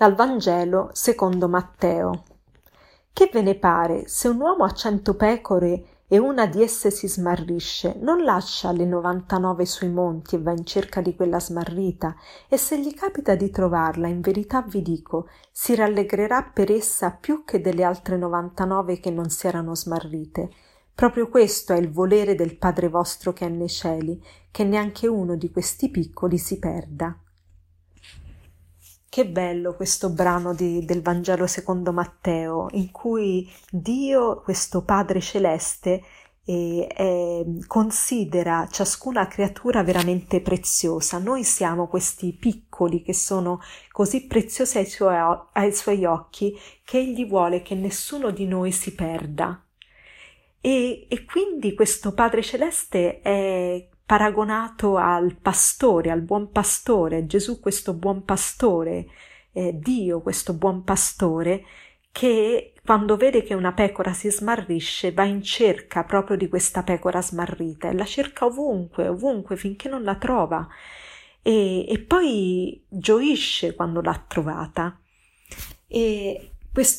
Dal Vangelo secondo Matteo. Che ve ne pare se un uomo ha cento pecore e una di esse si smarrisce, non lascia le novantanove sui monti e va in cerca di quella smarrita, e se gli capita di trovarla, in verità vi dico, si rallegrerà per essa più che delle altre novantanove che non si erano smarrite. Proprio questo è il volere del Padre vostro che è nei cieli, che neanche uno di questi piccoli si perda. Che bello questo brano di, del Vangelo secondo Matteo, in cui Dio, questo Padre celeste, eh, eh, considera ciascuna creatura veramente preziosa. Noi siamo questi piccoli che sono così preziosi ai suoi, ai suoi occhi che Egli vuole che nessuno di noi si perda. E, e quindi questo Padre celeste è paragonato al pastore, al buon pastore, Gesù questo buon pastore, eh, Dio questo buon pastore, che quando vede che una pecora si smarrisce va in cerca proprio di questa pecora smarrita e la cerca ovunque, ovunque finché non la trova e, e poi gioisce quando l'ha trovata. E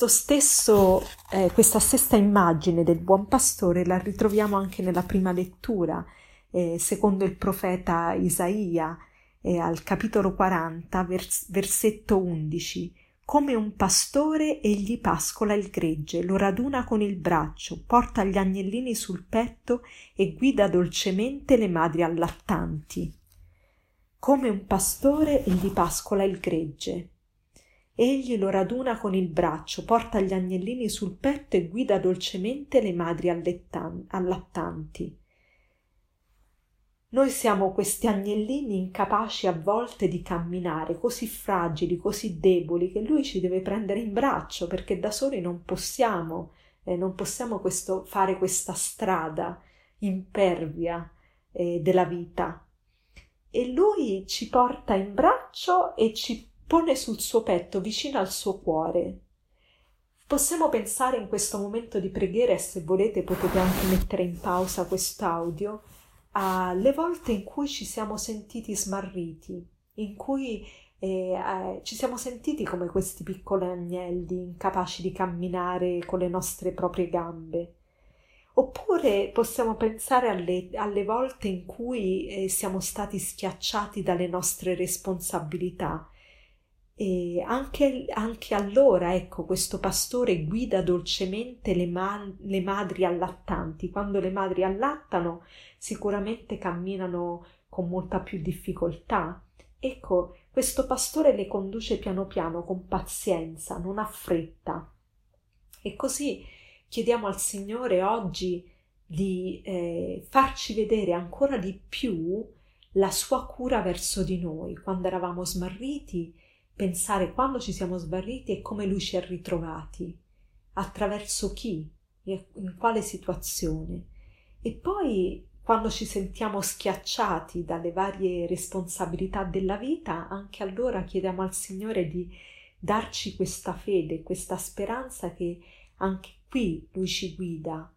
stesso, eh, questa stessa immagine del buon pastore la ritroviamo anche nella prima lettura eh, secondo il profeta Isaia, eh, al capitolo 40, vers- versetto 11. Come un pastore egli pascola il gregge, lo raduna con il braccio, porta gli agnellini sul petto e guida dolcemente le madri allattanti. Come un pastore egli pascola il gregge. Egli lo raduna con il braccio, porta gli agnellini sul petto e guida dolcemente le madri allattanti. Noi siamo questi agnellini incapaci a volte di camminare, così fragili, così deboli, che lui ci deve prendere in braccio perché da soli non possiamo, eh, non possiamo questo, fare questa strada impervia eh, della vita. E lui ci porta in braccio e ci pone sul suo petto, vicino al suo cuore. Possiamo pensare in questo momento di preghiera e se volete potete anche mettere in pausa quest'audio alle volte in cui ci siamo sentiti smarriti, in cui eh, eh, ci siamo sentiti come questi piccoli agnelli, incapaci di camminare con le nostre proprie gambe. Oppure possiamo pensare alle, alle volte in cui eh, siamo stati schiacciati dalle nostre responsabilità, e anche, anche, allora, ecco, questo pastore guida dolcemente le, man- le madri allattanti. Quando le madri allattano, sicuramente camminano con molta più difficoltà. Ecco, questo pastore le conduce piano piano, con pazienza, non ha fretta. E così chiediamo al Signore oggi di eh, farci vedere ancora di più la sua cura verso di noi, quando eravamo smarriti pensare quando ci siamo sbarriti e come lui ci ha ritrovati, attraverso chi, in quale situazione. E poi quando ci sentiamo schiacciati dalle varie responsabilità della vita, anche allora chiediamo al Signore di darci questa fede, questa speranza che anche qui Lui ci guida,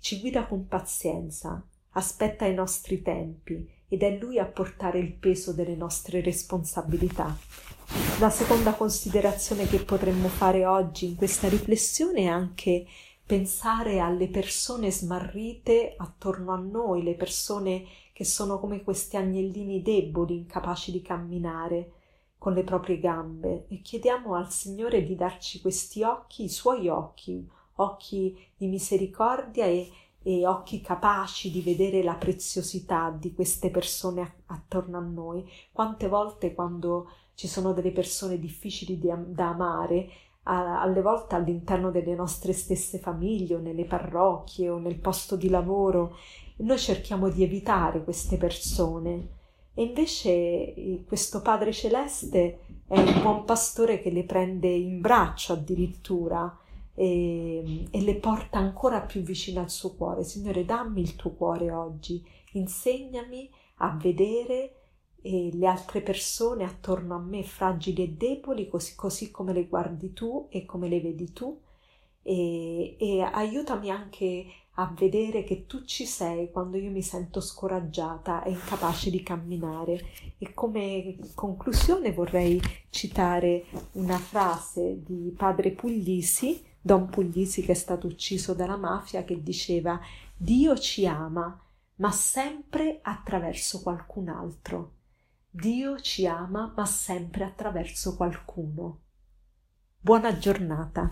ci guida con pazienza, aspetta i nostri tempi ed è Lui a portare il peso delle nostre responsabilità. La seconda considerazione che potremmo fare oggi in questa riflessione è anche pensare alle persone smarrite attorno a noi, le persone che sono come questi agnellini deboli, incapaci di camminare con le proprie gambe e chiediamo al Signore di darci questi occhi, i suoi occhi, occhi di misericordia e, e occhi capaci di vedere la preziosità di queste persone attorno a noi. Quante volte quando ci sono delle persone difficili di, da amare, a, alle volte all'interno delle nostre stesse famiglie o nelle parrocchie o nel posto di lavoro. Noi cerchiamo di evitare queste persone e invece eh, questo Padre Celeste è il buon pastore che le prende in braccio addirittura e, e le porta ancora più vicino al suo cuore. Signore, dammi il tuo cuore oggi, insegnami a vedere e le altre persone attorno a me fragili e deboli, così, così come le guardi tu e come le vedi tu, e, e aiutami anche a vedere che tu ci sei quando io mi sento scoraggiata e incapace di camminare. E come conclusione vorrei citare una frase di padre Puglisi, Don Puglisi che è stato ucciso dalla mafia, che diceva Dio ci ama, ma sempre attraverso qualcun altro. Dio ci ama, ma sempre attraverso qualcuno. Buona giornata.